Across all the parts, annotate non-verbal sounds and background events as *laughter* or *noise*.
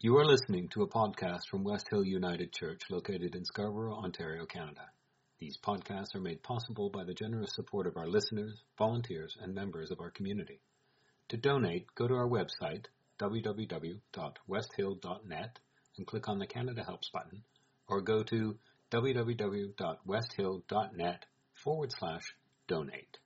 You are listening to a podcast from West Hill United Church located in Scarborough, Ontario, Canada. These podcasts are made possible by the generous support of our listeners, volunteers, and members of our community. To donate, go to our website, www.westhill.net, and click on the Canada Helps button, or go to www.westhill.net forward slash donate.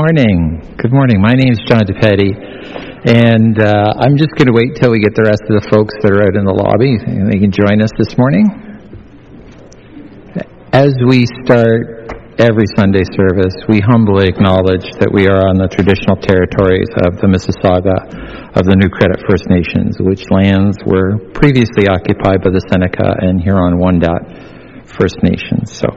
Morning. Good morning. My name is John DePetti, and uh, I'm just going to wait till we get the rest of the folks that are out in the lobby. and They can join us this morning. As we start every Sunday service, we humbly acknowledge that we are on the traditional territories of the Mississauga of the New Credit First Nations, which lands were previously occupied by the Seneca and Huron-Wendat First Nations. So.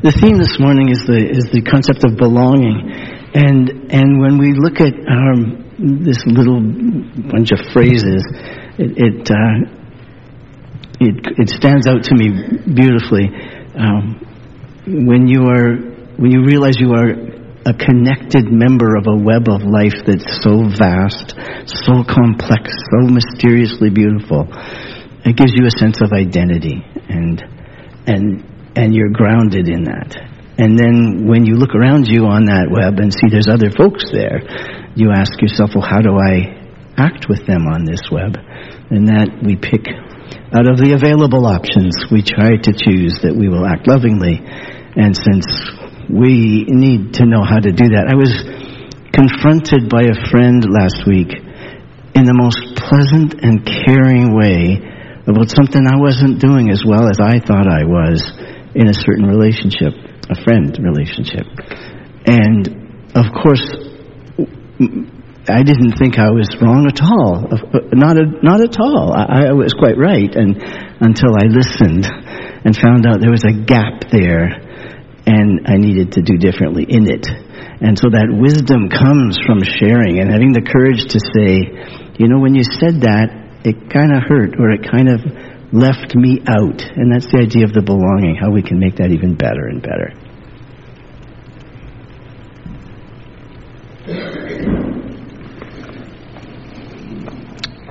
The theme this morning is the is the concept of belonging, and and when we look at um, this little bunch of phrases, it it, uh, it it stands out to me beautifully. Um, when you are when you realize you are a connected member of a web of life that's so vast, so complex, so mysteriously beautiful, it gives you a sense of identity and and and you're grounded in that. And then when you look around you on that web and see there's other folks there, you ask yourself, well, how do I act with them on this web? And that we pick out of the available options, we try to choose that we will act lovingly. And since we need to know how to do that, I was confronted by a friend last week in the most pleasant and caring way about something I wasn't doing as well as I thought I was in a certain relationship, a friend relationship. And of course, I didn't think I was wrong at all. Uh, not, a, not at all. I, I was quite right and, until I listened and found out there was a gap there and I needed to do differently in it. And so that wisdom comes from sharing and having the courage to say, you know, when you said that, it kind of hurt or it kind of left me out. And that's the idea of the belonging, how we can make that even better and better.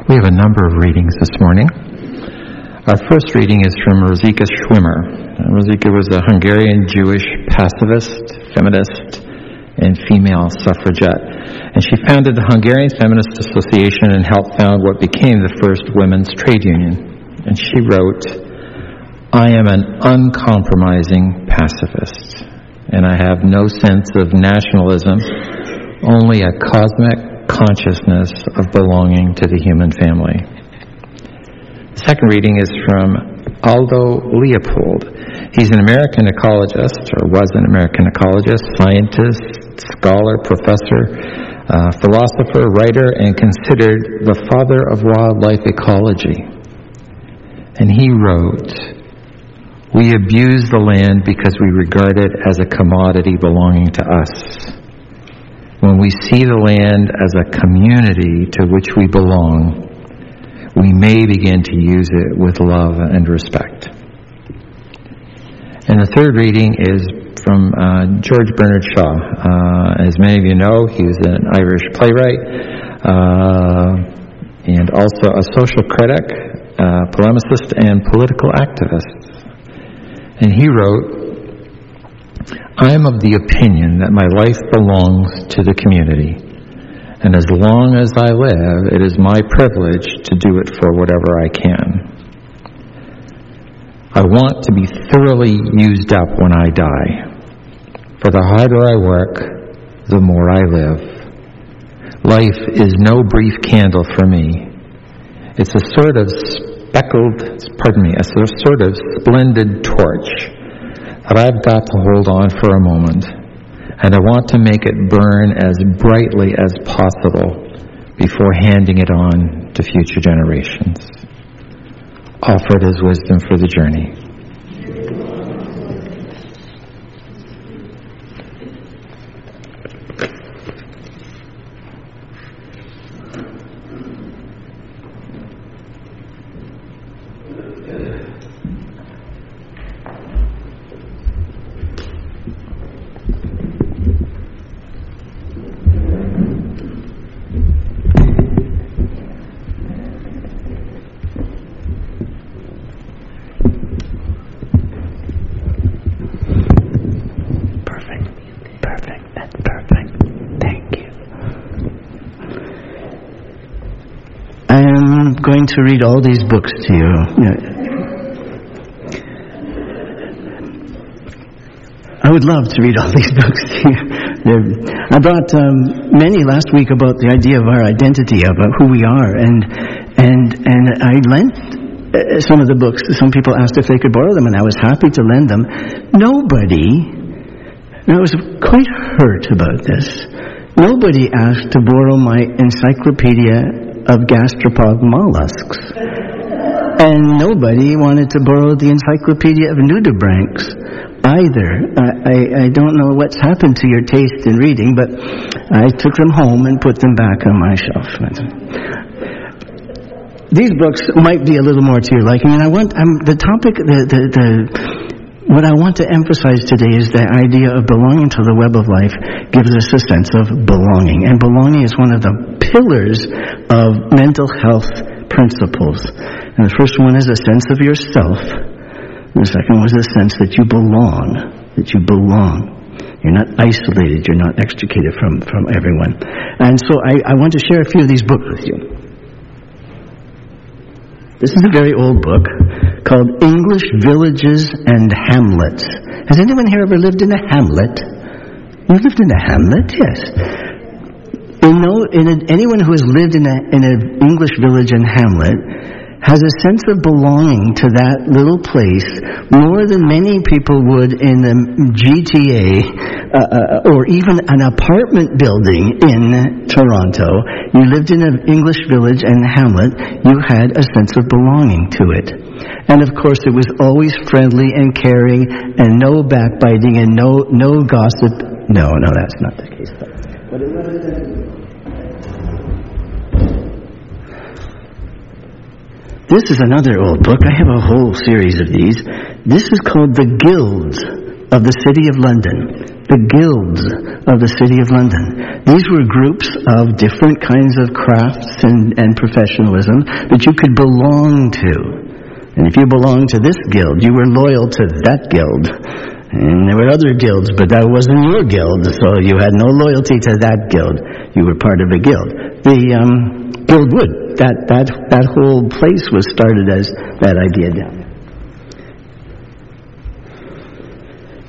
We have a number of readings this morning. Our first reading is from Rosika Schwimmer. Uh, Rosika was a Hungarian Jewish pacifist, feminist, and female suffragette. And she founded the Hungarian Feminist Association and helped found what became the first women's trade union and she wrote, I am an uncompromising pacifist, and I have no sense of nationalism, only a cosmic consciousness of belonging to the human family. The second reading is from Aldo Leopold. He's an American ecologist, or was an American ecologist, scientist, scholar, professor, uh, philosopher, writer, and considered the father of wildlife ecology. And he wrote, We abuse the land because we regard it as a commodity belonging to us. When we see the land as a community to which we belong, we may begin to use it with love and respect. And the third reading is from uh, George Bernard Shaw. Uh, as many of you know, he was an Irish playwright uh, and also a social critic uh, polemicist and political activist. And he wrote, I am of the opinion that my life belongs to the community. And as long as I live, it is my privilege to do it for whatever I can. I want to be thoroughly used up when I die. For the harder I work, the more I live. Life is no brief candle for me. It's a sort of speckled, pardon me, a sort of splendid torch that I've got to hold on for a moment and I want to make it burn as brightly as possible before handing it on to future generations. Offered as wisdom for the journey. To read all these books to you. I would love to read all these *laughs* books to you. I brought um, many last week about the idea of our identity, about who we are, and and and I lent uh, some of the books. Some people asked if they could borrow them, and I was happy to lend them. Nobody, and I was quite hurt about this. Nobody asked to borrow my encyclopedia of gastropod mollusks. And nobody wanted to borrow the Encyclopedia of Nudibranchs either. I, I, I, don't know what's happened to your taste in reading, but I took them home and put them back on my shelf. These books might be a little more to your liking, and I want um, the topic, the, the, the what I want to emphasize today is the idea of belonging to the web of life gives us a sense of belonging. And belonging is one of the pillars of mental health principles. And the first one is a sense of yourself. And the second was a sense that you belong, that you belong. You're not isolated. You're not extricated from, from everyone. And so I, I want to share a few of these books with you. This is a very old book called English Villages and Hamlets. Has anyone here ever lived in a hamlet? You lived in a hamlet? Yes. You know, in a, anyone who has lived in, a, in an English village and hamlet has a sense of belonging to that little place more than many people would in the GTA uh, uh, or even an apartment building in Toronto. You lived in an English village and hamlet, you had a sense of belonging to it. And of course, it was always friendly and caring and no backbiting and no, no gossip. No, no, that's not the case. This is another old book. I have a whole series of these. This is called The Guilds of the City of London. The Guilds of the City of London. These were groups of different kinds of crafts and, and professionalism that you could belong to. And if you belonged to this guild, you were loyal to that guild. And there were other guilds, but that wasn't your guild, so you had no loyalty to that guild. You were part of a guild. The um, Guildwood. That, that, that whole place was started as that idea down there.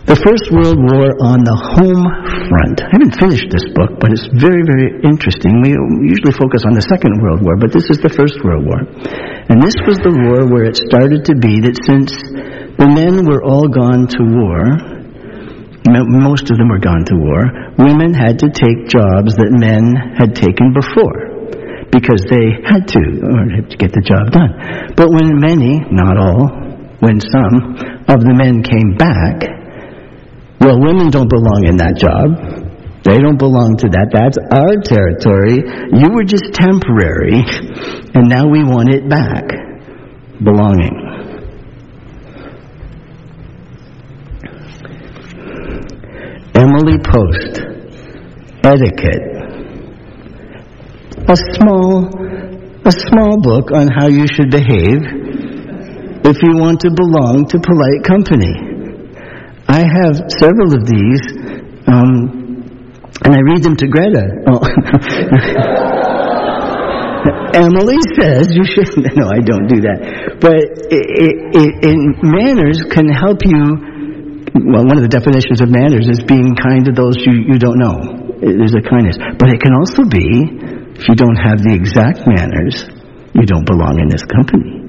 The First World War on the home front. I haven't finished this book, but it's very, very interesting. We usually focus on the Second World War, but this is the First World War. And this was the war where it started to be that since the men were all gone to war, most of them were gone to war, women had to take jobs that men had taken before because they had to, or to get the job done. But when many, not all, when some of the men came back, well, women don't belong in that job. They don't belong to that. That's our territory. You were just temporary, and now we want it back. Belonging. Emily Post, Etiquette a small, a small book on how you should behave if you want to belong to polite company. I have several of these, um, and I read them to Gretta. Oh. *laughs* Emily says you shouldn't. *laughs* No, I don't do that. But it, it, it, manners can help you. Well, one of the definitions of manners is being kind to those you, you don't know. There's a kindness. But it can also be if you don't have the exact manners, you don't belong in this company.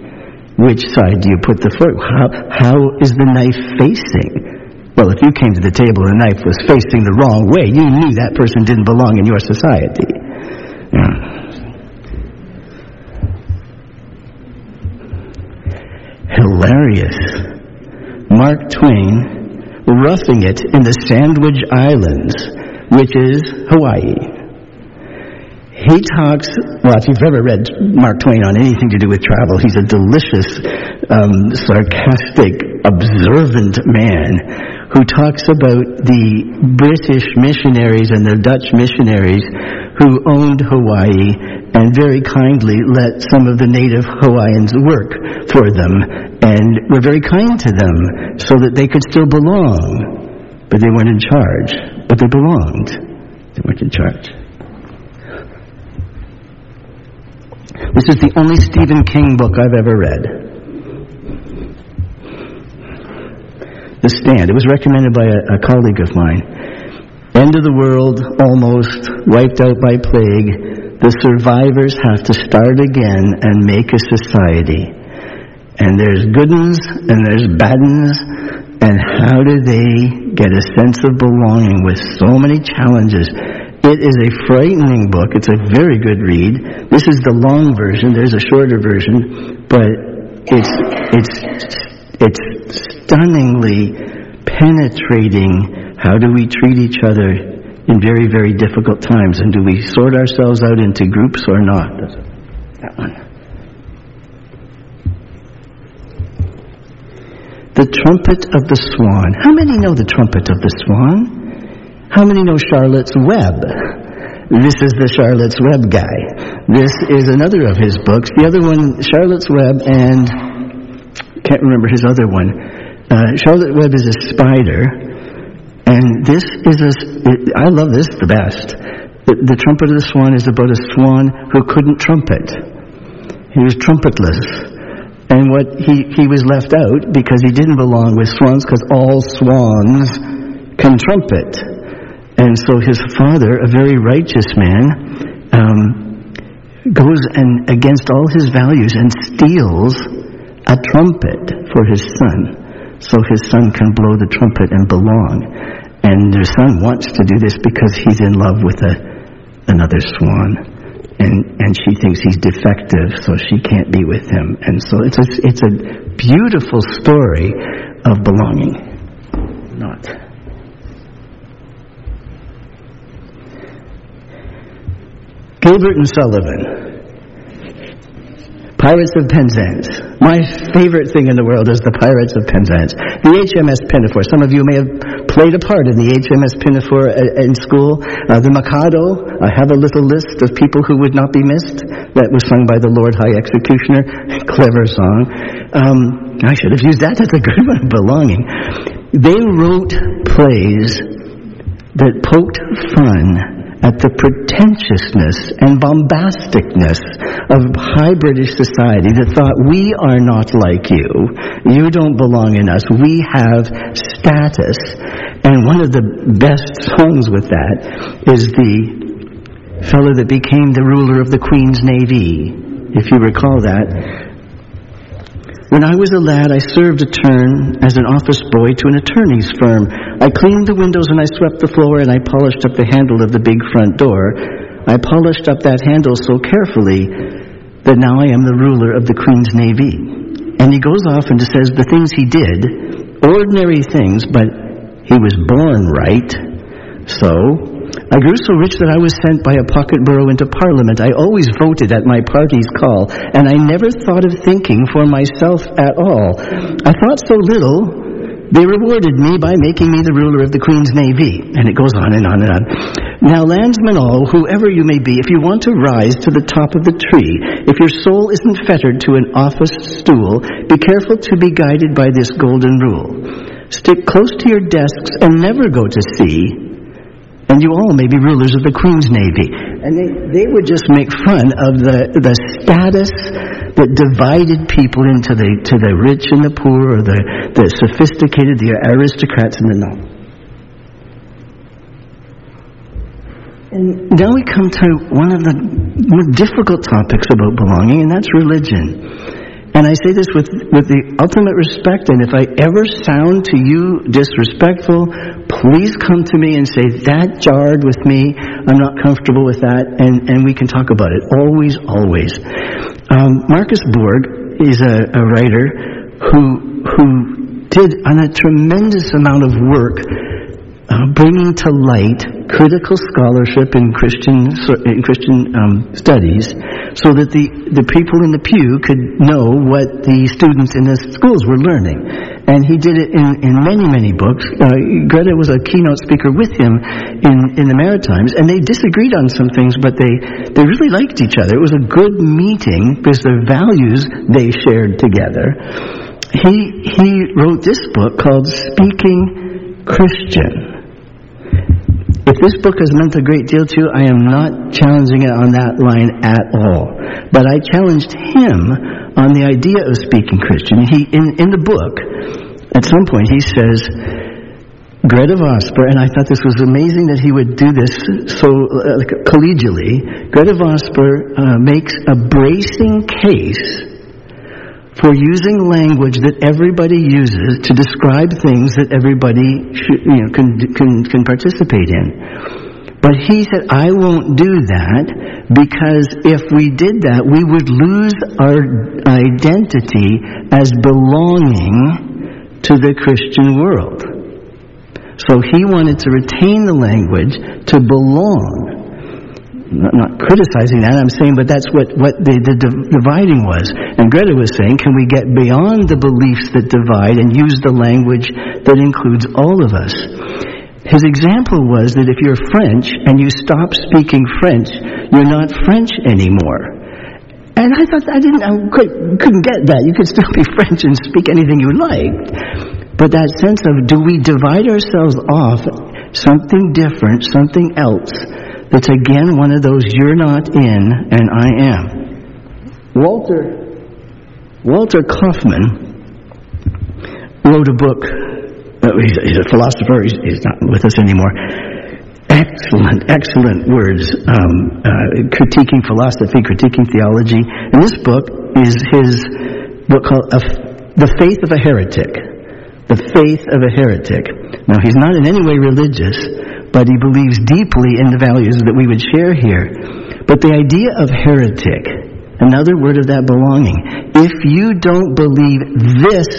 Which side do you put the foot? How, how is the knife facing? Well, if you came to the table and the knife was facing the wrong way, you knew that person didn't belong in your society. Yeah. Hilarious. Mark Twain roughing it in the Sandwich Islands, which is Hawaii. He talks, well, if you've ever read Mark Twain on anything to do with travel, he's a delicious, um, sarcastic, observant man who talks about the British missionaries and the Dutch missionaries who owned Hawaii and very kindly let some of the native Hawaiians work for them and were very kind to them so that they could still belong. But they weren't in charge. But they belonged. They weren't in charge. This is the only Stephen King book I've ever read. The Stand. It was recommended by a, a colleague of mine. End of the world, almost wiped out by plague. The survivors have to start again and make a society. And there's good uns and there's bad uns. And how do they get a sense of belonging with so many challenges? It is a frightening book. It's a very good read. This is the long version. There's a shorter version, but it's it's it's stunningly penetrating. How do we treat each other in very very difficult times, and do we sort ourselves out into groups or not? That one. The trumpet of the swan. How many know the trumpet of the swan? How many know Charlotte's Web? This is the Charlotte's Web guy. This is another of his books. The other one, Charlotte's Web, and can't remember his other one. Uh, Charlotte Web is a spider, and this is a. I love this the best. The, the trumpet of the swan is about a swan who couldn't trumpet. He was trumpetless. And what he, he was left out because he didn't belong with swans because all swans can trumpet. And so his father, a very righteous man, um, goes and against all his values and steals a trumpet for his son, so his son can blow the trumpet and belong. And their son wants to do this because he's in love with a, another swan, and and she thinks he's defective, so she can't be with him. And so it's a, it's a beautiful story of belonging. Not. Gilbert and Sullivan. Pirates of Penzance. My favorite thing in the world is the Pirates of Penzance. The HMS Pinafore. Some of you may have played a part in the HMS Pinafore in school. Uh, the Mikado. I have a little list of people who would not be missed. That was sung by the Lord High Executioner. *laughs* Clever song. Um, I should have used that. That's a good one. Belonging. They wrote plays that poked fun at the pretentiousness and bombasticness of high British society that thought, we are not like you. You don't belong in us. We have status. And one of the best songs with that is the fellow that became the ruler of the Queen's Navy. If you recall that, when I was a lad, I served a turn as an office boy to an attorney's firm. I cleaned the windows and I swept the floor and I polished up the handle of the big front door. I polished up that handle so carefully that now I am the ruler of the Queen's Navy. And he goes off and says the things he did, ordinary things, but he was born right. So, I grew so rich that I was sent by a pocket borough into Parliament. I always voted at my party's call, and I never thought of thinking for myself at all. I thought so little, they rewarded me by making me the ruler of the Queen's Navy. And it goes on and on and on. Now, landsmen all, whoever you may be, if you want to rise to the top of the tree, if your soul isn't fettered to an office stool, be careful to be guided by this golden rule. Stick close to your desks and never go to sea and you oh, all may be rulers of the Queen's Navy. And they, they would just make fun of the, the status that divided people into the, to the rich and the poor, or the, the sophisticated, the aristocrats, and the no. And now we come to one of the more difficult topics about belonging, and that's religion. And I say this with, with the ultimate respect, and if I ever sound to you disrespectful, please come to me and say, that jarred with me, I'm not comfortable with that, and, and we can talk about it. Always, always. Um, Marcus Borg is a, a writer who, who did on a tremendous amount of work bringing to light critical scholarship in Christian in Christian um, studies, so that the the people in the pew could know what the students in the schools were learning. And he did it in, in many many books. Uh, Gretta was a keynote speaker with him in in the Maritimes, and they disagreed on some things, but they they really liked each other. It was a good meeting because the values they shared together. He he wrote this book called Speaking Christian if this book has meant a great deal to you, I am not challenging it on that line at all. But I challenged him on the idea of speaking Christian. He, in, in the book, at some point, he says, Gretta Vosper, and I thought this was amazing that he would do this so uh, collegially. Gretta Vosper uh, makes a bracing case for using language that everybody uses to describe things that everybody should, you know, can, can, can participate in. But he said, I won't do that because if we did that, we would lose our identity as belonging to the Christian world. So he wanted to retain the language to belong not, not criticizing that, I'm saying, but that's what, what the, the dividing was. And Gretta was saying, can we get beyond the beliefs that divide and use the language that includes all of us? His example was that if you're French and you stop speaking French, you're not French anymore. And I thought I didn't, I couldn't get that. You could still be *laughs* French and speak anything you liked. But that sense of do we divide ourselves off, something different, something else, it's again one of those you're not in and I am. Walter, Walter Kaufmann wrote a book. Uh, he's, a philosopher. He's, not with us anymore. Excellent, excellent words. Um, uh, critiquing philosophy, critiquing theology. And this book is his book called The Faith of a Heretic. The Faith of a Heretic. Now, he's not in any way religious, but he believes deeply in the values that we would share here. But the idea of heretic, another word of that belonging, if you don't believe this,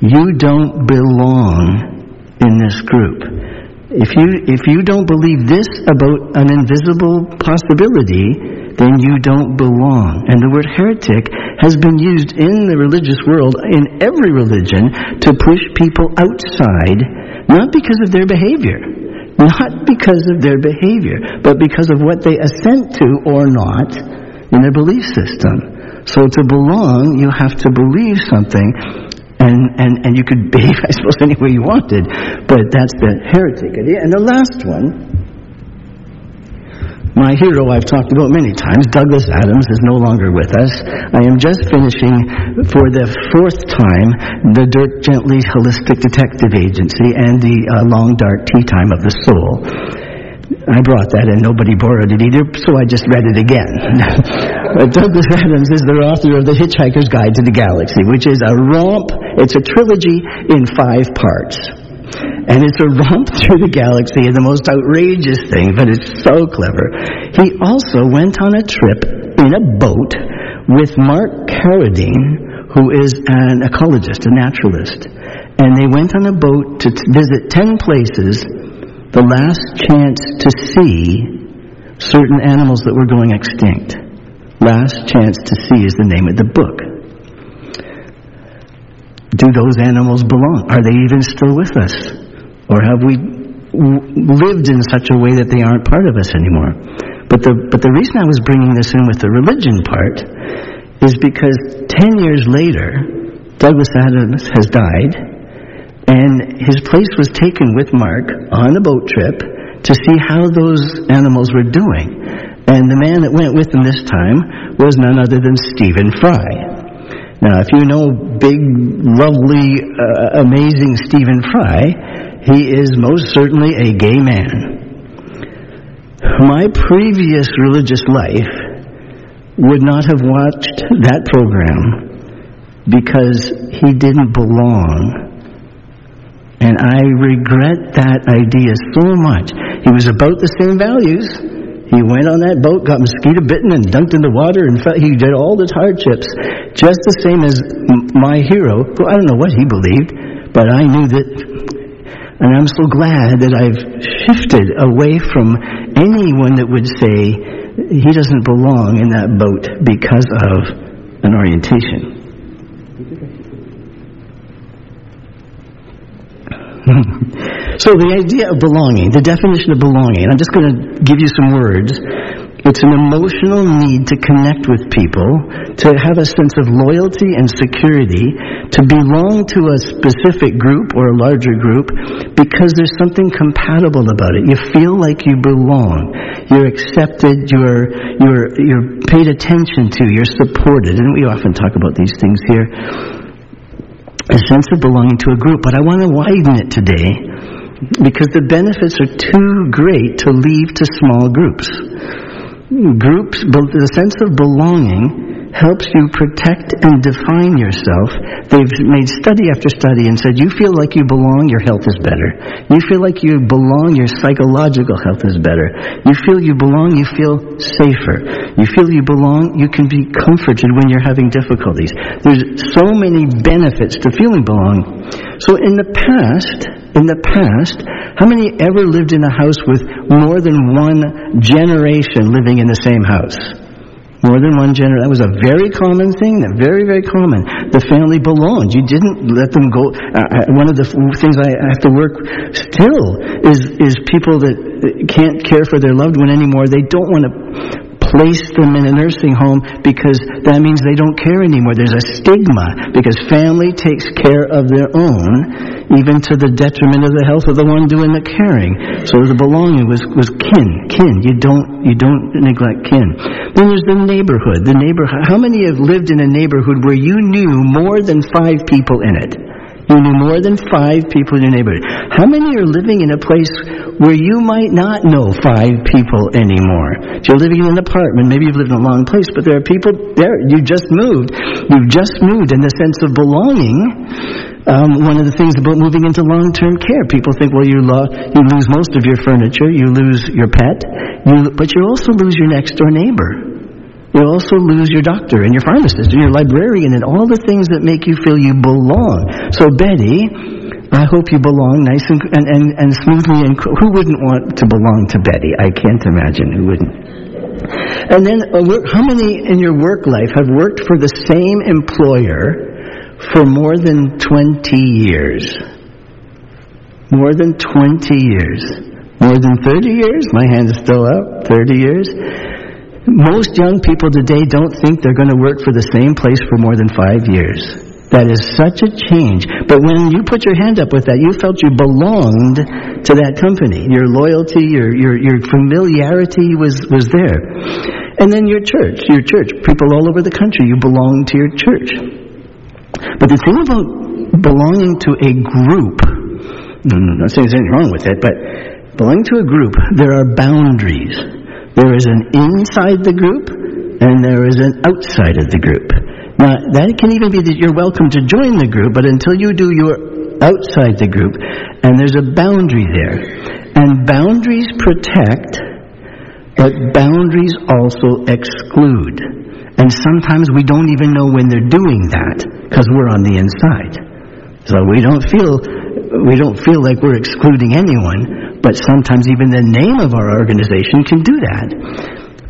you don't belong in this group. If you, if you don't believe this about an invisible possibility, then you don't belong. And the word heretic has been used in the religious world, in every religion, to push people outside, not because of their behavior, not because of their behavior, but because of what they assent to or not in their belief system. So to belong, you have to believe something, and, and, and you could behave, *laughs* I suppose, any way you wanted, but that's the heretic idea. And the last one, my hero I've talked about many times, Douglas Adams, is no longer with us. I am just finishing for the fourth time the Dirk Gently Holistic Detective Agency and the uh, Long Dark Tea Time of the Soul. I brought that and nobody borrowed it either, so I just read it again. *laughs* Douglas Adams is the author of The Hitchhiker's Guide to the Galaxy, which is a romp, it's a trilogy in five parts. And it's a romp *laughs* through the galaxy and the most outrageous thing, but it's so clever. He also went on a trip in a boat with Mark Carwardine, who is an ecologist, a naturalist. And they went on a boat to t- visit 10 places, the last chance to see certain animals that were going extinct. Last Chance to See is the name of the book do those animals belong? Are they even still with us? Or have we lived in such a way that they aren't part of us anymore? But the, but the reason I was bringing this in with the religion part is because 10 years later, Douglas Adams has died, and his place was taken with Mark on a boat trip to see how those animals were doing. And the man that went with him this time was none other than Stephen Fry. Now, if you know big, lovely, uh, amazing Stephen Fry, he is most certainly a gay man. My previous religious life would not have watched that program because he didn't belong. And I regret that idea so much. He was about the same values. He went on that boat, got mosquito bitten, and dunked in the water, and he did all the hardships, just the same as my hero, who I don't know what he believed, but I knew that. And I'm so glad that I've shifted away from anyone that would say he doesn't belong in that boat because of an orientation. *laughs* so the idea of belonging, the definition of belonging, I'm just going to give you some words. It's an emotional need to connect with people, to have a sense of loyalty and security, to belong to a specific group or a larger group because there's something compatible about it. You feel like you belong. You're accepted, you're, you're, you're paid attention to, you're supported. And we often talk about these things here a sense of belonging to a group. But I want to widen it today because the benefits are too great to leave to small groups. Groups, the sense of belonging helps you protect and define yourself. They've made study after study and said you feel like you belong, your health is better. You feel like you belong, your psychological health is better. You feel you belong, you feel safer. You feel you belong, you can be comforted when you're having difficulties. There's so many benefits to feeling belong. So in the past, in the past, how many ever lived in a house with more than one generation living in the same house? More than one generation. That was a very common thing. Very, very common. The family belonged. You didn't let them go. Uh, one of the things I have to work still is is people that can't care for their loved one anymore. They don't want to place them in a nursing home because that means they don't care anymore. There's a stigma because family takes care of their own, even to the detriment of the health of the one doing the caring. So the belonging was, was kin, kin. You don't, you don't neglect kin. Then there's the neighborhood. The neighborhood. How many have lived in a neighborhood where you knew more than five people in it? You knew more than five people in your neighborhood. How many are living in a place where you might not know five people anymore? If you're living in an apartment, maybe you've lived in a long place, but there are people there. You just moved. You've just moved in the sense of belonging. Um, one of the things about moving into long-term care, people think, well, you, lo- you lose most of your furniture, you lose your pet, you, but you also lose your next-door neighbor. You also lose your doctor and your pharmacist and your librarian and all the things that make you feel you belong. So, Betty, I hope you belong nice and, and, and, and smoothly. And who wouldn't want to belong to Betty? I can't imagine who wouldn't. And then, uh, how many in your work life have worked for the same employer for more than 20 years? More than 20 years. More than 30 years? My hand is still up. 30 years? Most young people today don't think they're going to work for the same place for more than five years. That is such a change. But when you put your hand up with that, you felt you belonged to that company. Your loyalty, your, your, your familiarity was, was there. And then your church, your church, people all over the country, you belong to your church. But the thing about belonging to a group, I'm not saying there's anything wrong with it, but belonging to a group, there are boundaries. There is an inside the group and there is an outside of the group. Now, that can even be that you're welcome to join the group, but until you do, you're outside the group. And there's a boundary there. And boundaries protect, but boundaries also exclude. And sometimes we don't even know when they're doing that because we're on the inside. So we don't feel we don't feel like we're excluding anyone, but sometimes even the name of our organization can do that.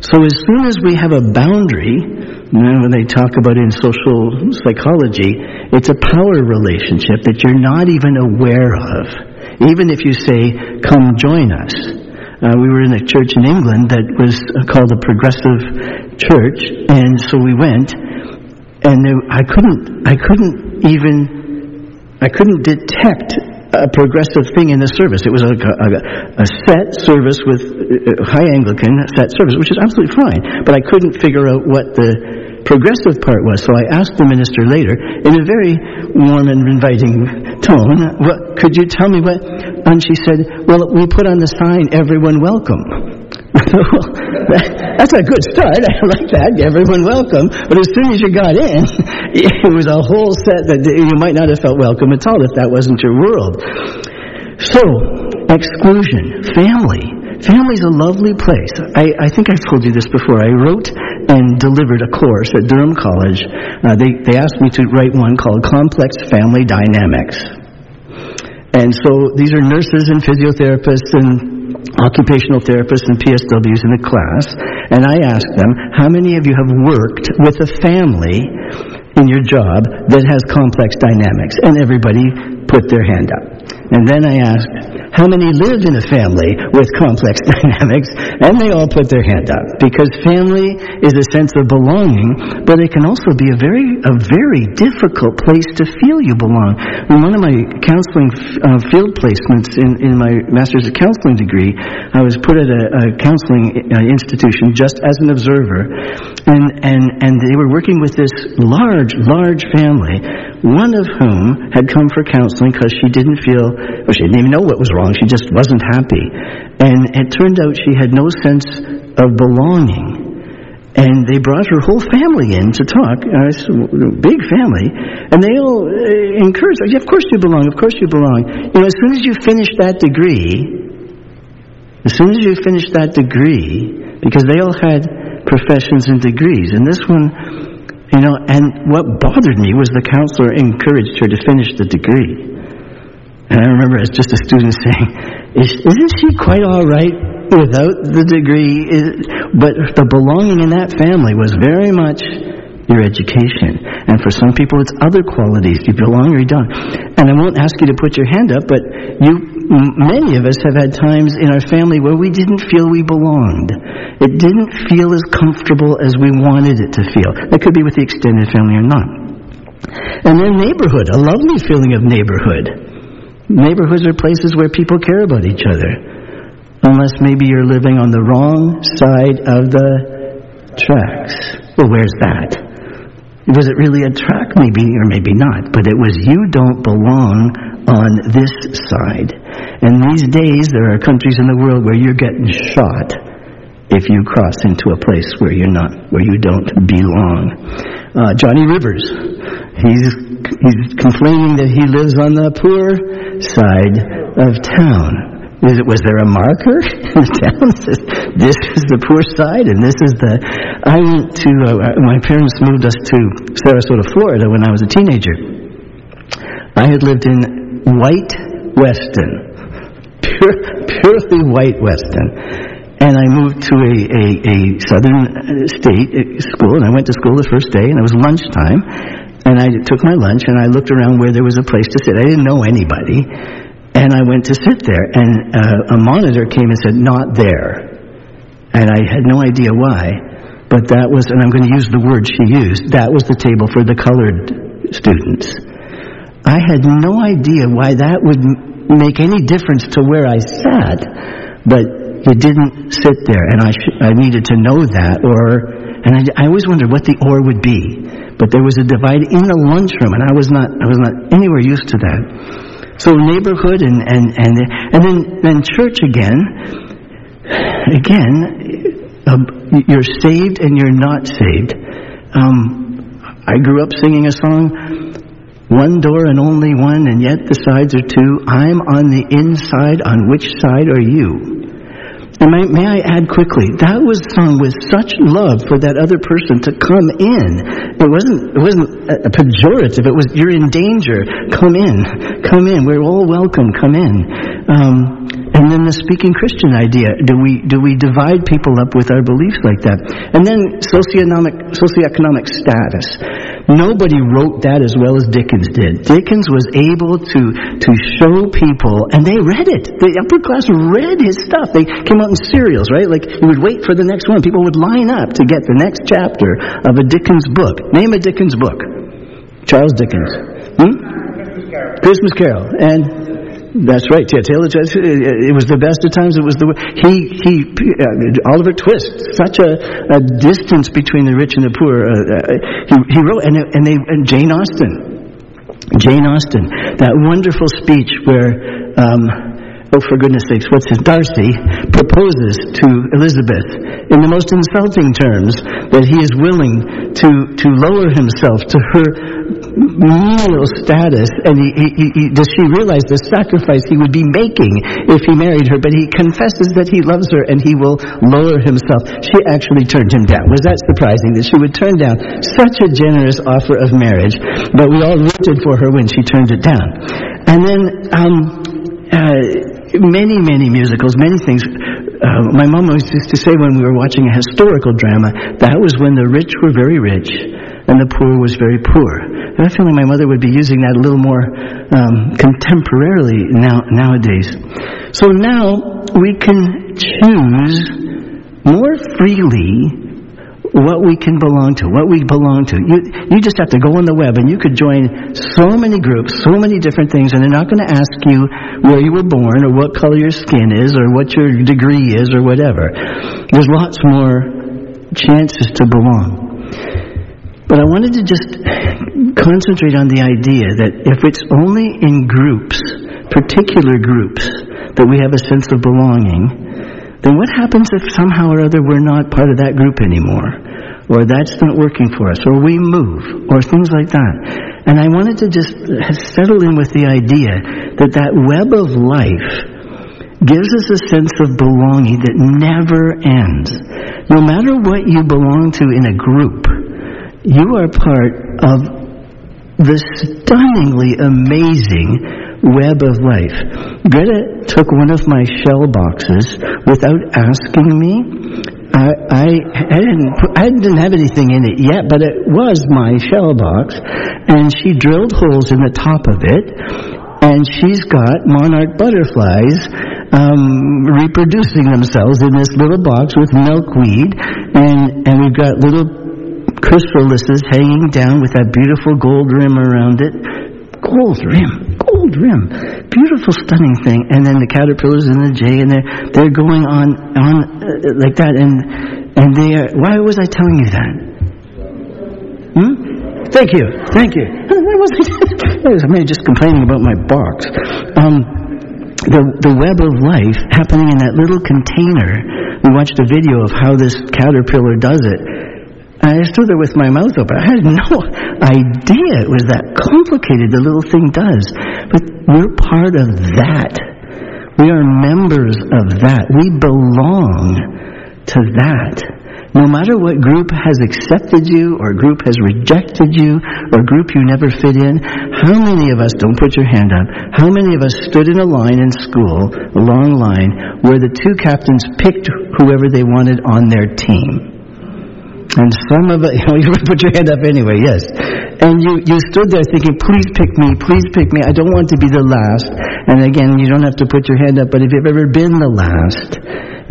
So as soon as we have a boundary, you know, when they talk about it in social psychology, it's a power relationship that you're not even aware of. Even if you say, come join us. Uh, we were in a church in England that was called a progressive church, and so we went, and I couldn't, I couldn't even, I couldn't detect a progressive thing in the service. It was a, a, a set service with uh, high Anglican set service, which is absolutely fine. But I couldn't figure out what the progressive part was. So I asked the minister later, in a very warm and inviting tone, what, could you tell me what? And she said, well, we put on the sign, everyone welcome. *laughs* that's a good start. *laughs* I like that. Everyone welcome. But as soon as you got in, *laughs* it was a whole set that you might not have felt welcome at all if that wasn't your world. So, exclusion, family. Family's a lovely place. I, I think I've told you this before. I wrote and delivered a course at Durham College. Uh, they, they asked me to write one called Complex Family Dynamics. And so these are nurses and physiotherapists and occupational therapists and PSWs in the class. And I asked them, how many of you have worked with a family in your job that has complex dynamics? And everybody put their hand up. And then I asked, how many live in a family with complex *laughs* dynamics? And they all put their hand up because family is a sense of belonging, but it can also be a very, a very difficult place to feel you belong. In one of my counseling uh, field placements in, in my master's of counseling degree, I was put at a, a counseling uh, institution just as an observer, and, and, and they were working with this large, large family, one of whom had come for counseling because she didn't feel, or she didn't even know what was wrong. She just wasn't happy. And it turned out she had no sense of belonging. And they brought her whole family in to talk, uh, big family, and they all uh, encouraged her, yeah, of course you belong, of course you belong. You know, as soon as you finish that degree, as soon as you finish that degree, because they all had professions and degrees, and this one, you know, and what bothered me was the counselor encouraged her to finish the degree. And I remember as just a student saying, Is, isn't she quite all right without the degree? But the belonging in that family was very much your education. And for some people, it's other qualities. You belong or you don't. And I won't ask you to put your hand up, but you, many of us have had times in our family where we didn't feel we belonged. It didn't feel as comfortable as we wanted it to feel. That could be with the extended family or not. And then neighborhood, a lovely feeling of neighborhood. Neighborhoods are places where people care about each other. Unless maybe you're living on the wrong side of the tracks. Well, where's that? Was it really a track? Maybe or maybe not. But it was you don't belong on this side. And these days, there are countries in the world where you're getting shot if you cross into a place where you're not, where you don't belong. Uh, Johnny Rivers, he's he's complaining that he lives on the poor side of town. Is it, was there a marker *laughs* in the town says this is the poor side and this is the? I went to uh, my parents moved us to Sarasota, Florida when I was a teenager. I had lived in White Weston, *laughs* pure, purely White Weston. And I moved to a, a, a southern state school, and I went to school the first day, and it was lunchtime. And I took my lunch and I looked around where there was a place to sit. I didn't know anybody. And I went to sit there. And uh, a monitor came and said, not there. And I had no idea why. But that was, and I'm going to use the word she used, that was the table for the colored students. I had no idea why that would make any difference to where I sat. But you didn't sit there. And I, sh- I needed to know that. Or, and I, I always wondered what the or would be but there was a divide in the lunchroom, and I was not, I was not anywhere used to that. So neighborhood and, and, and, and then, then church again, again, uh, you're saved and you're not saved. Um, I grew up singing a song, one door and only one, and yet the sides are two. I'm on the inside, on which side are you? And may, may, I add quickly, that was sung with such love for that other person to come in. It wasn't, it wasn't a, pejorative. It was, you're in danger. Come in. Come in. We're all welcome. Come in. Um, and then the speaking Christian idea. Do we, do we divide people up with our beliefs like that? And then socioeconomic, socioeconomic status. Nobody wrote that as well as Dickens did. Dickens was able to, to show people, and they read it. The upper class read his stuff. They came out in serials, right? Like, you would wait for the next one. People would line up to get the next chapter of a Dickens book. Name a Dickens book. Charles Dickens. Hmm? Christmas Carol. Christmas Carol. And that's right. Yeah, Taylor It was the best of times. It was the he he uh, Oliver Twist. Such a, a distance between the rich and the poor. Uh, uh, he he wrote and and they and Jane Austen. Jane Austen. That wonderful speech where. Um, oh, for goodness sakes, what's his, Darcy, proposes to Elizabeth in the most insulting terms that he is willing to, to lower himself to her menial status. And he, he, he, does she realize the sacrifice he would be making if he married her? But he confesses that he loves her and he will lower himself. She actually turned him down. Was that surprising that she would turn down such a generous offer of marriage? But we all rooted for her when she turned it down. And then, um, uh, many, many musicals, many things. Uh, my mom always used to say when we were watching a historical drama, that was when the rich were very rich and the poor was very poor. And I feel like my mother would be using that a little more um, contemporarily now nowadays. So now we can choose more freely what we can belong to, what we belong to. You, you just have to go on the web and you could join so many groups, so many different things, and they're not going to ask you where you were born or what color your skin is or what your degree is or whatever. There's lots more chances to belong. But I wanted to just concentrate on the idea that if it's only in groups, particular groups, that we have a sense of belonging, then what happens if somehow or other we're not part of that group anymore? Or that's not working for us, or we move, or things like that. And I wanted to just uh, settle in with the idea that that web of life gives us a sense of belonging that never ends. No matter what you belong to in a group, you are part of the stunningly amazing web of life. Gretta took one of my shell boxes without asking me. I, I, I, didn't I didn't have anything in it yet, but it was my shell box, and she drilled holes in the top of it, and she's got monarch butterflies um, reproducing themselves in this little box with milkweed, and and we've got little chrysalises hanging down with that beautiful gold rim around it. Gold rim gold rim. Beautiful, stunning thing. And then the caterpillars and the jay, and they're, they're going on, on uh, like that. And, and they are, why was I telling you that? Hmm? Thank you. Thank you. *laughs* Why was I, *laughs* I just complaining about my box. Um, the, the web of life happening in that little container. We watched a video of how this caterpillar does it I stood there with my mouth open. I had no *laughs* idea it was that complicated, the little thing does. But we're part of that. We are members of that. We belong to that. No matter what group has accepted you, or group has rejected you, or group you never fit in, how many of us, don't put your hand up, how many of us stood in a line in school, a long line, where the two captains picked whoever they wanted on their team? And some of it, *laughs* you know, you put your hand up anyway, yes. And you, you stood there thinking, please pick me, please pick me. I don't want to be the last. And again, you don't have to put your hand up, but if you've ever been the last,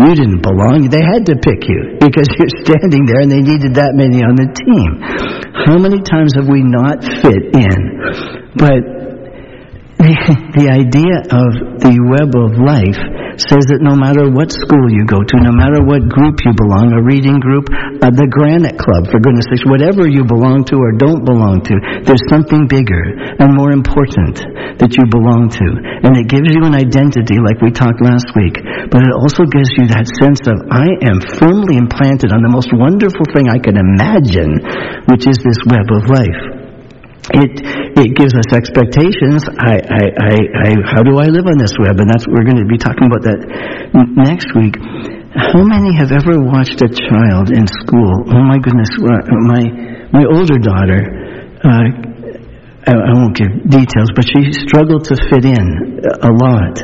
you didn't belong. They had to pick you *laughs* because you're standing there and they needed that many on the team. How many times have we not fit in? But the, *laughs* the idea of the web of life says that no matter what school you go to, no matter what group you belong, a reading group, uh, the Granite Club, for goodness sakes, whatever you belong to or don't belong to, there's something bigger and more important that you belong to. And it gives you an identity like we talked last week, but it also gives you that sense of, I am firmly implanted on the most wonderful thing I can imagine, which is this web of life it it gives us expectations. I, I, I, I, how do I live on this web? And that's what we're going to be talking about that next week. How many have ever watched a child in school? Oh my goodness, my my older daughter. Uh, I, I won't give details, but she struggled to fit in a lot.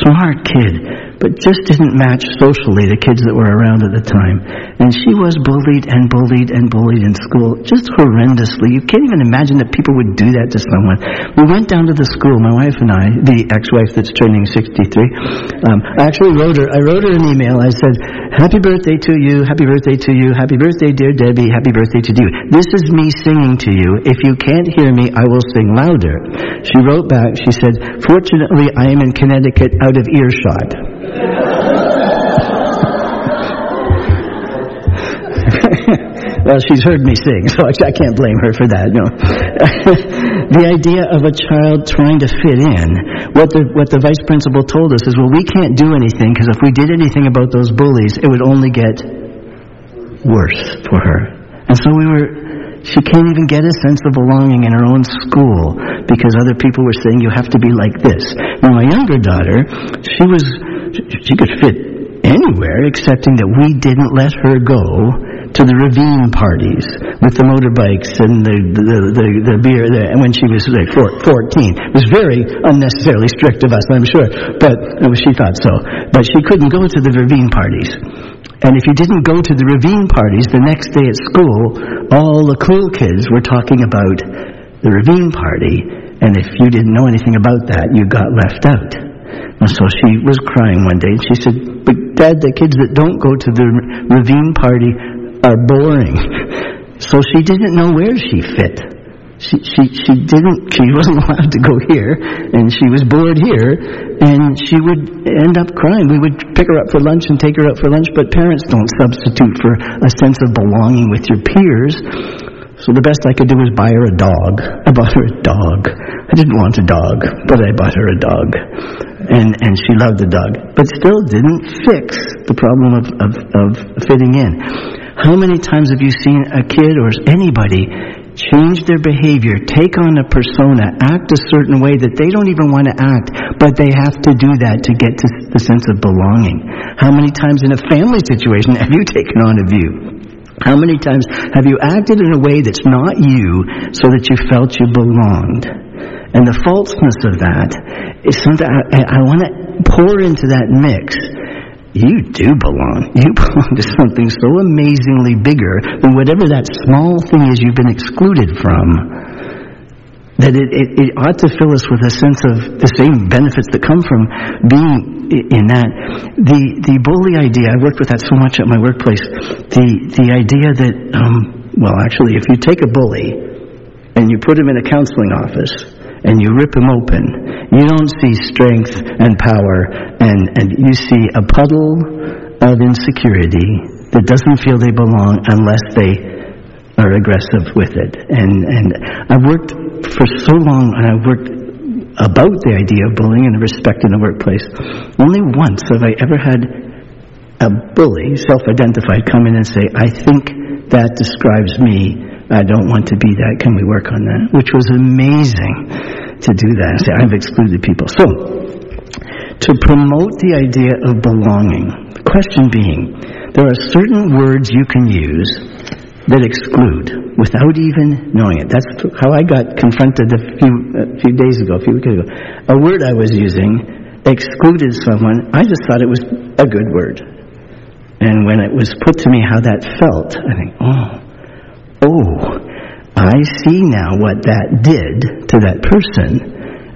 Smart kid but just didn't match socially the kids that were around at the time. And she was bullied and bullied and bullied in school, just horrendously. You can't even imagine that people would do that to someone. We went down to the school, my wife and I, the ex-wife that's turning 63. Um, I actually wrote her, I wrote her an email. I said, happy birthday to you, happy birthday to you, happy birthday dear Debbie, happy birthday to you. This is me singing to you. If you can't hear me, I will sing louder. She wrote back, she said, fortunately I am in Connecticut out of earshot. *laughs* well, she's heard me sing, so I can't blame her for that. No. *laughs* the idea of a child trying to fit in, what the, what the vice principal told us is, well, we can't do anything because if we did anything about those bullies, it would only get worse for her. And so we were, she can't even get a sense of belonging in her own school because other people were saying you have to be like this. Now my younger daughter, she was, she could fit anywhere excepting that we didn't let her go to the ravine parties with the motorbikes and the the, the, the beer the, and when she was like 14 it was very unnecessarily strict of us I'm sure but uh, she thought so. But she couldn't go to the ravine parties. And if you didn't go to the ravine parties the next day at school all the cool kids were talking about the ravine party. And if you didn't know anything about that you got left out and so she was crying one day and she said, but dad, the kids that don't go to the ravine party are boring. *laughs* So she didn't know where she fit. She, she, she didn't, she wasn't *laughs* allowed to go here, and she was bored here, and she would end up crying. We would pick her up for lunch and take her out for lunch, but parents don't substitute for a sense of belonging with your peers. So the best I could do was buy her a dog. I bought her a dog. I didn't want a dog, but I bought her a dog. And, and she loved the dog. But still didn't fix the problem of, of, of fitting in. How many times have you seen a kid or anybody change their behavior, take on a persona, act a certain way that they don't even want to act, but they have to do that to get to the sense of belonging? How many times in a family situation have you *laughs* taken on a view? How many times have you acted in a way that's not you so that you felt you belonged? And the falseness of that is something I, I want to pour into that mix. You do belong. You *laughs* belong to something so amazingly bigger than whatever that small thing is you've been excluded from that it, it, it, ought to fill us with a sense of the same benefits that come from being in that. The the bully idea, I worked with that so much at my workplace. The the idea that um, well, actually, if you take a bully and you put him in a counseling office and you rip him open, you don't see strength and power, and and you see a puddle of insecurity that doesn't feel they belong unless they are aggressive with it. And and I worked for so long, and I've worked about the idea of bullying and respect in the workplace. Only once have I ever had a bully, self-identified, come in and say, "I think that describes me. I don't want to be that. Can we work on that?" Which was amazing to do that. Say, I've excluded people. So, to promote the idea of belonging, the question being, there are certain words you can use that exclude without even knowing it. That's how I got confronted a few, a few days ago, a few weeks ago. A word I was using excluded someone. I just thought it was a good word. And when it was put to me how that felt, I think, oh, oh, I see now what that did to that person.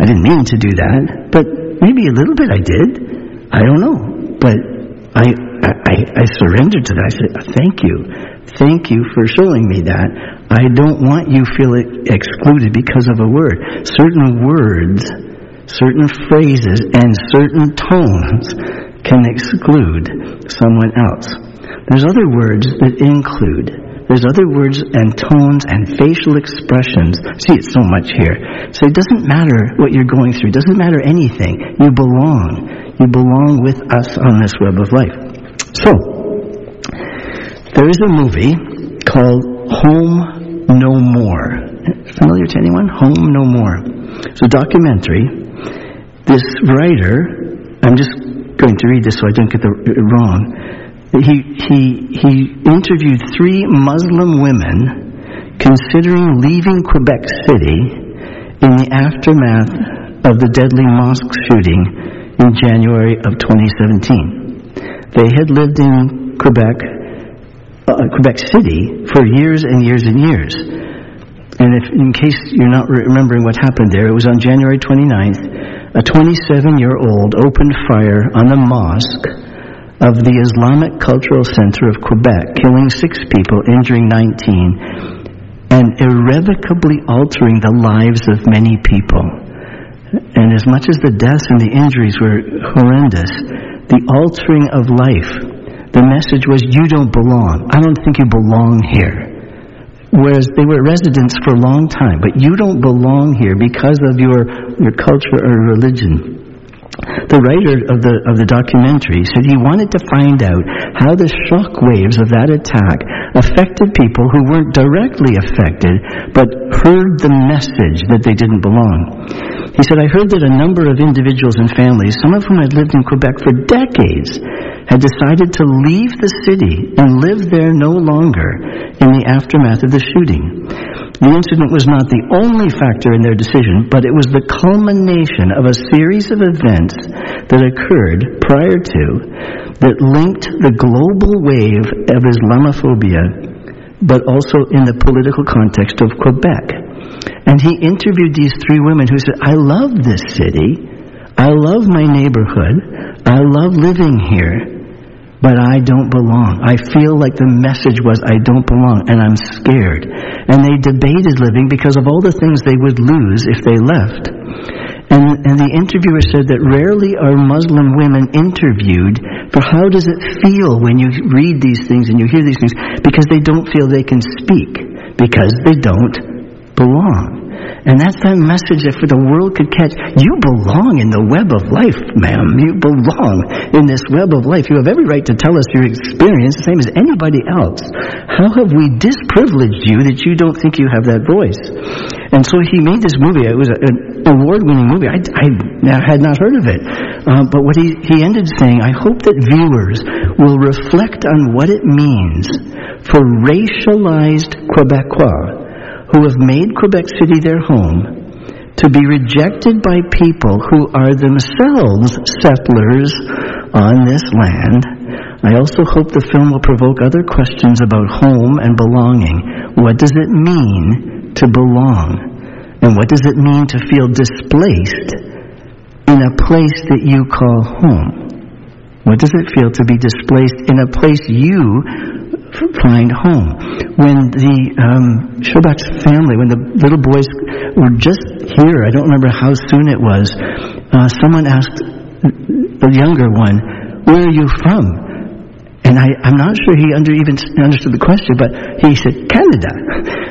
I didn't mean to do that, but maybe a little bit I did. I don't know. But I, I, I surrendered to that. I said, thank you Thank you for showing me that. I don't want you feel excluded because of a word. Certain words, certain phrases, and certain tones can exclude someone else. There's other words that include. There's other words and tones and facial expressions. See, it's so much here. So it doesn't matter what you're going through. It doesn't matter anything. You belong. You belong with us on this web of life. So, there is a movie called Home No More. Familiar to anyone? Home No More. It's a documentary. This writer, I'm just going to read this so I don't get it wrong. He, he, he interviewed three Muslim women considering leaving Quebec City in the aftermath of the deadly mosque shooting in January of 2017. They had lived in Quebec uh, Quebec City for years and years and years. And if, in case you're not remembering what happened there, it was on January 29th, a 27-year-old opened fire on a mosque of the Islamic Cultural Center of Quebec, killing six people, injuring 19, and irrevocably altering the lives of many people. And as much as the deaths and the injuries were horrendous, the altering of life the message was, you don't belong. I don't think you belong here. whereas they were residents for a long time, but you don't belong here because of your, your culture or religion. The writer of the, of the documentary said he wanted to find out how the shock waves of that attack affected people who weren't directly affected, but heard the message that they didn't belong. He said, I heard that a number of individuals and families, some of whom had lived in Quebec for decades, had decided to leave the city and live there no longer in the aftermath of the shooting. The incident was not the only factor in their decision, but it was the culmination of a series of events that occurred prior to that linked the global wave of Islamophobia, but also in the political context of Quebec. And he interviewed these three women who said, I love this city. I love my neighborhood. I love living here but I don't belong. I feel like the message was, I don't belong, and I'm scared. And they debated living because of all the things they would lose if they left. And, and the interviewer said that rarely are Muslim women interviewed for how does it feel when you read these things and you hear these things, because they don't feel they can speak, because they don't belong. And that's that message that for the world could catch. You belong in the web of life, ma'am. You belong in this web of life. You have every right to tell us your experience, the same as anybody else. How have we disprivileged you that you don't think you have that voice? And so he made this movie. It was an award-winning movie. I, I, had not heard of it. Uh, but what he, he ended saying, I hope that viewers will reflect on what it means for racialized Quebecois who have made Quebec City their home to be rejected by people who are themselves settlers on this land. I also hope the film will provoke other questions about home and belonging. What does it mean to belong? And what does it mean to feel displaced in a place that you call home? What does it feel to be displaced in a place you find home. When the um, Shobak's family, when the little boys were just here, I don't remember how soon it was, uh, someone asked the younger one, where are you from? And I, I'm not sure he under, even understood the question, but he said, Canada.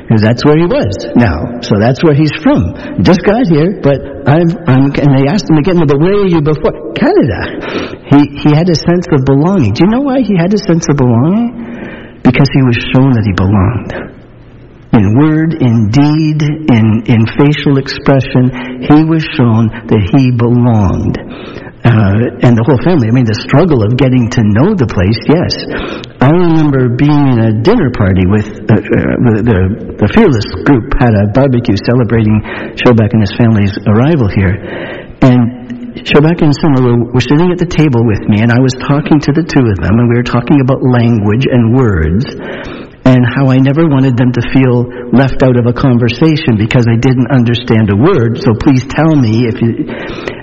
Because that's where he was now. So that's where he's from. Just got here, but I'm, I'm, and they asked him again, well, where were you before? Canada. He, he had a sense of belonging. Do you know why he had a sense of belonging? Because he was shown that he belonged. In word, in deed, in, in facial expression, he was shown that he belonged. Uh, and the whole family, I mean, the struggle of getting to know the place, yes. I remember being in a dinner party with uh, uh, the, the Fearless group had a barbecue celebrating Shobak and his family's arrival here. Shobak and were, were sitting at the table with me, and I was talking to the two of them, and we were talking about language and words, and how I never wanted them to feel left out of a conversation because I didn't understand a word. So please tell me if you.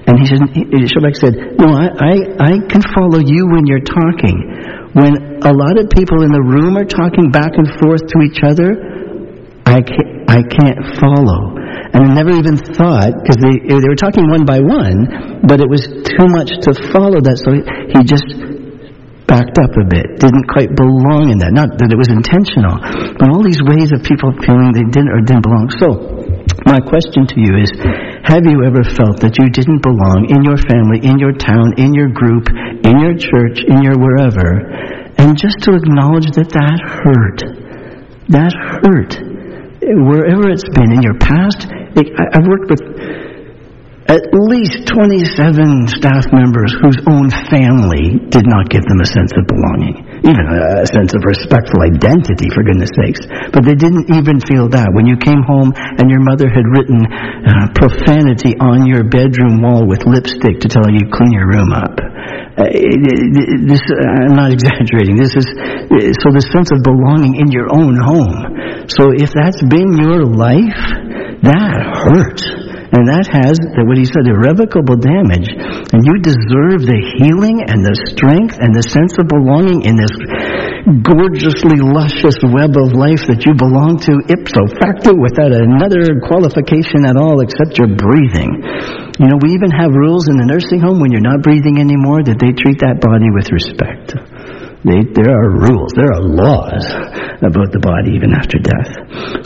And he said, Shobak said, "No, I, I, I can follow you when you're talking. When a lot of people in the room are talking back and forth to each other, I can't, I can't follow." And I never even thought, because they, they were talking one by one, but it was too much to follow that, so he just backed up a bit, didn't quite belong in that. Not that it was intentional, but all these ways of people feeling they didn't or didn't belong. So, my question to you is, have you ever felt that you didn't belong in your family, in your town, in your group, in your church, in your wherever, and just to acknowledge that that hurt. That hurt. Wherever it's been in your past, I've worked with at least 27 staff members whose own family did not give them a sense of belonging, even a sense of respectful identity, for goodness sakes. But they didn't even feel that. When you came home and your mother had written uh, profanity on your bedroom wall with lipstick to tell you clean your room up. Uh, this, uh, I'm not *laughs* exaggerating. This is so the sense of belonging in your own home. So if that's been your life, that hurts. And that has, what he said, irrevocable damage. And you deserve the healing and the strength and the sense of belonging in this gorgeously luscious web of life that you belong to ipso facto without another qualification at all except your breathing. You know, we even have rules in the nursing home when you're not breathing anymore that they treat that body with respect. They, there are rules, there are laws about the body even after death.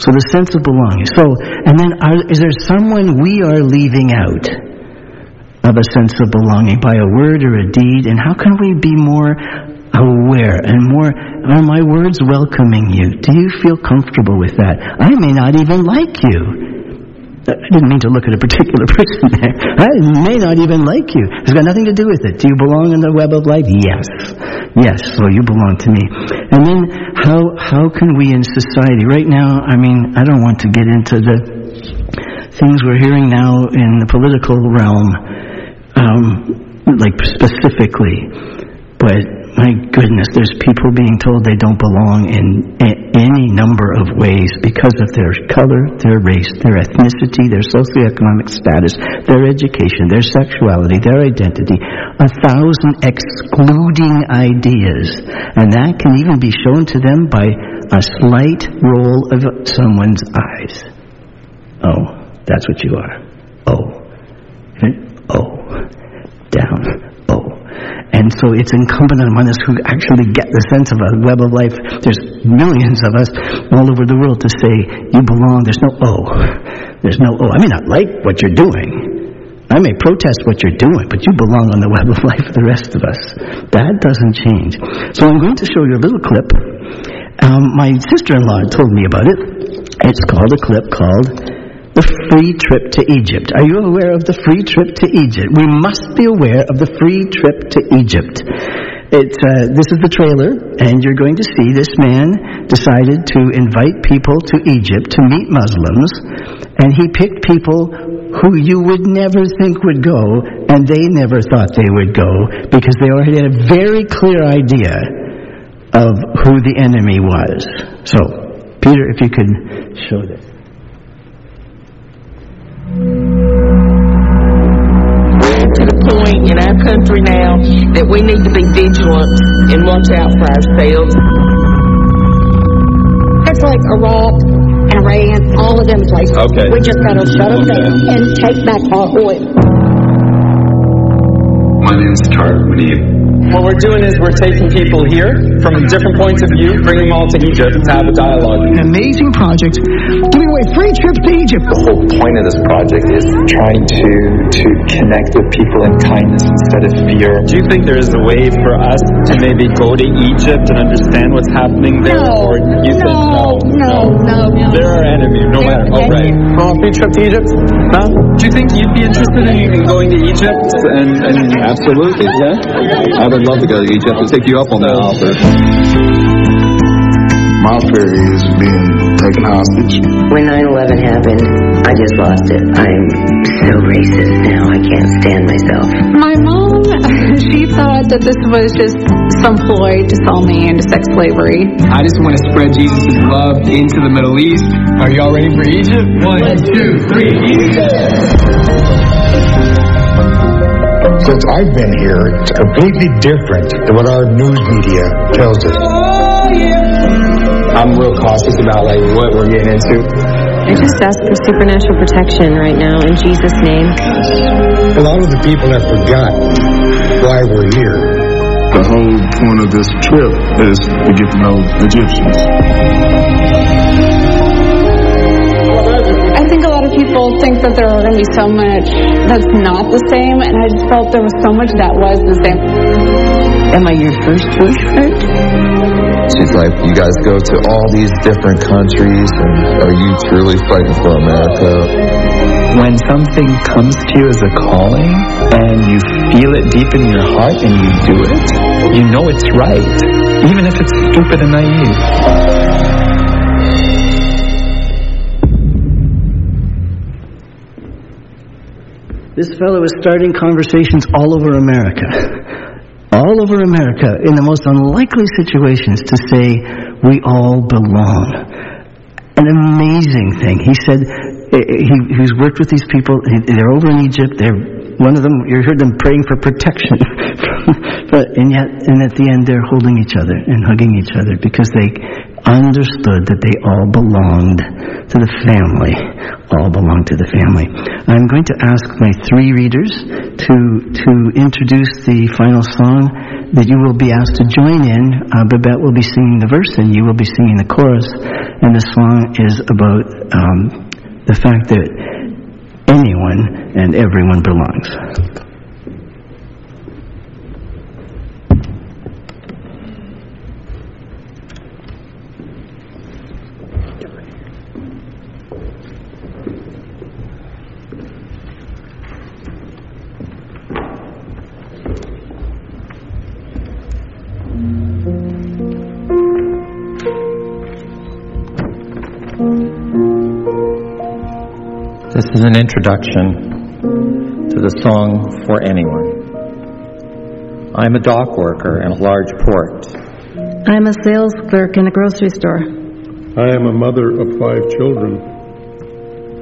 So the sense of belonging. So, and then are, is there someone we are leaving out of a sense of belonging by a word or a deed? And how can we be more aware and more, are my words welcoming you? Do you feel comfortable with that? I may not even like you. I didn't mean to look at a particular *laughs* person there. I may not even like you. It's got nothing to do with it. Do you belong in the web of life? Yes. Yes, so you belong to me. And then how, how can we in society, right now, I mean, I don't want to get into the things we're hearing now in the political realm, um, like specifically, but my goodness, there's people being told they don't belong in any number of ways because of their color, their race, their ethnicity, their socioeconomic status, their education, their sexuality, their identity. A thousand excluding ideas. And that can even be shown to them by a slight roll of someone's eyes. Oh, that's what you are. Oh. Oh. Down. And so it's incumbent on us who actually get the sense of a web of life. There's millions of us all over the world to say, you belong. There's no oh. There's no oh. I may not like what you're doing. I may protest what you're doing, but you belong on the web of life for the rest of us. That doesn't change. So I'm going to show you a little clip. Um, my sister-in-law told me about it. It's called a clip called the free trip to Egypt. Are you aware of the free trip to Egypt? We must be aware of the free trip to Egypt. It's, uh, this is the trailer, and you're going to see this man decided to invite people to Egypt to meet Muslims, and he picked people who you would never think would go, and they never thought they would go, because they already had a very clear idea of who the enemy was. So, Peter, if you could show this. We're to the point in our country now that we need to be vigilant and watch out for ourselves. It's like Iraq and Iran, all of them places. Okay. We just got to shut them down and take back our oil. My name's Tarek Mounib. What we're doing is we're taking people here from different points of view, bringing them all to Egypt to have a dialogue. An amazing project, giving away free trips to Egypt. The whole point of this project is trying to to connect with people in kindness instead of fear. Do you think there is a way for us to maybe go to Egypt and understand what's happening there? No, or you no, think no, no, no, no. They're our enemy, no They're matter. Oh, right. enemy. For a free trip to Egypt? No? Do you think you'd be interested in, in going to Egypt? And, and Absolutely, yeah. I would love to go to Egypt to take you up on that offer. My fear is being taken hostage. When 9-11 happened, I just lost it. I'm so racist now, I can't stand myself. My mom, *laughs* she thought that this was just some ploy to sell me into sex slavery. I just want to spread Jesus' love into the Middle East. Are y'all ready for Egypt? One, two, three, Since I've been here, it's completely different than what our news media tells us. I'm real cautious about like what we're getting into. I just ask for supernatural protection right now in Jesus' name. A lot of the people have forgot why we're here. The whole point of this trip is to get to know Egyptians. I think a lot of people think that there are going to be so much that's not the same, and I just felt there was so much that was the same. Am I your first bush friend? She's like, you guys go to all these different countries, and are you truly fighting for America? When something comes to you as a calling, and you feel it deep in your heart, and you do it, you know it's right, even if it's stupid and naive. This fellow is starting conversations all over America. All over America, in the most unlikely situations, to say, we all belong. An amazing thing. He said, eh, eh, he, he's worked with these people, they're over in Egypt, they're one of them, you heard them praying for protection. *laughs* but, and yet, and at the end, they're holding each other and hugging each other because they understood that they all belonged to the family. All belonged to the family. I'm going to ask my three readers to, to introduce the final song that you will be asked to join in. Uh, Babette will be singing the verse and you will be singing the chorus. And the song is about um, the fact that anyone and everyone belongs. Is an introduction to the song For Anyone. I'm a dock worker in a large port. I'm a sales clerk in a grocery store. I am a mother of five children.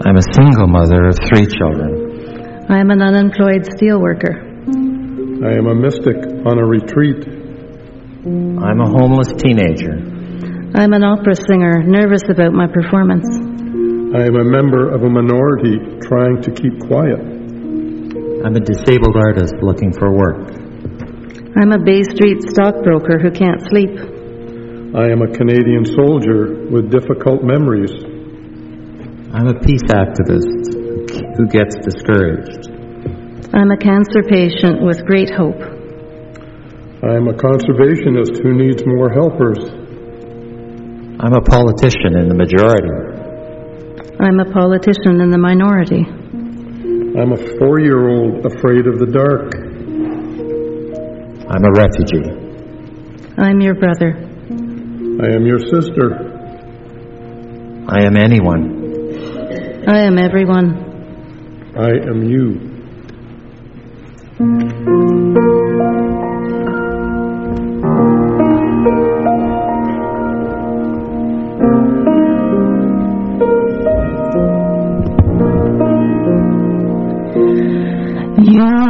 I'm a single mother of three children. I'm an unemployed steel worker. I am a mystic on a retreat. I'm a homeless teenager. I'm an opera singer, nervous about my performance. I am a member of a minority trying to keep quiet. I'm a disabled artist looking for work. I'm a Bay Street stockbroker who can't sleep. I am a Canadian soldier with difficult memories. I'm a peace activist who gets discouraged. I'm a cancer patient with great hope. I am a conservationist who needs more helpers. I'm a politician in the majority. I'm a politician in the minority. I'm a four year old afraid of the dark. I'm a refugee. I'm your brother. I am your sister. I am anyone. I am everyone. I am you. Your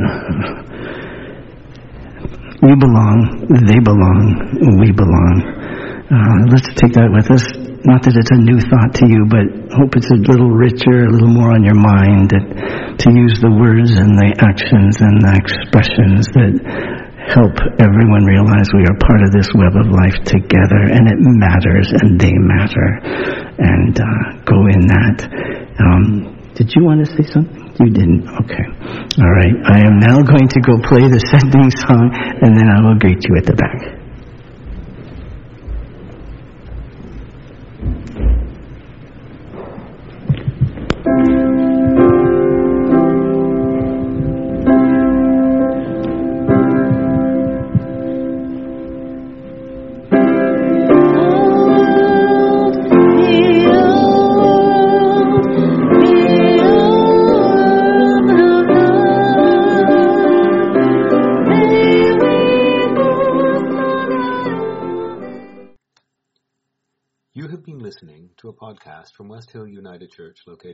*laughs* You belong, they belong, we belong. Uh, let's take that with us. Not that it's a new thought to you, but hope it's a little richer, a little more on your mind. That to use the words and the actions and the expressions that help everyone realize we are part of this web of life together, and it matters, and they matter, and uh, go in that. Um, did you want to say something? You didn't. Okay. All right. I am now going to go play the *laughs* sending song, and then I will greet you at the back.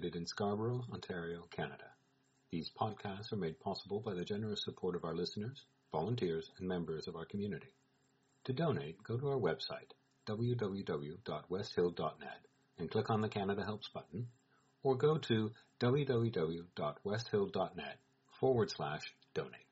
Located in Scarborough, Ontario, Canada. These podcasts are made possible by the generous support of our listeners, volunteers, and members of our community. To donate, go to our website, www.westhill.net, and click on the Canada Helps button, or go to www.westhill.net forward slash donate.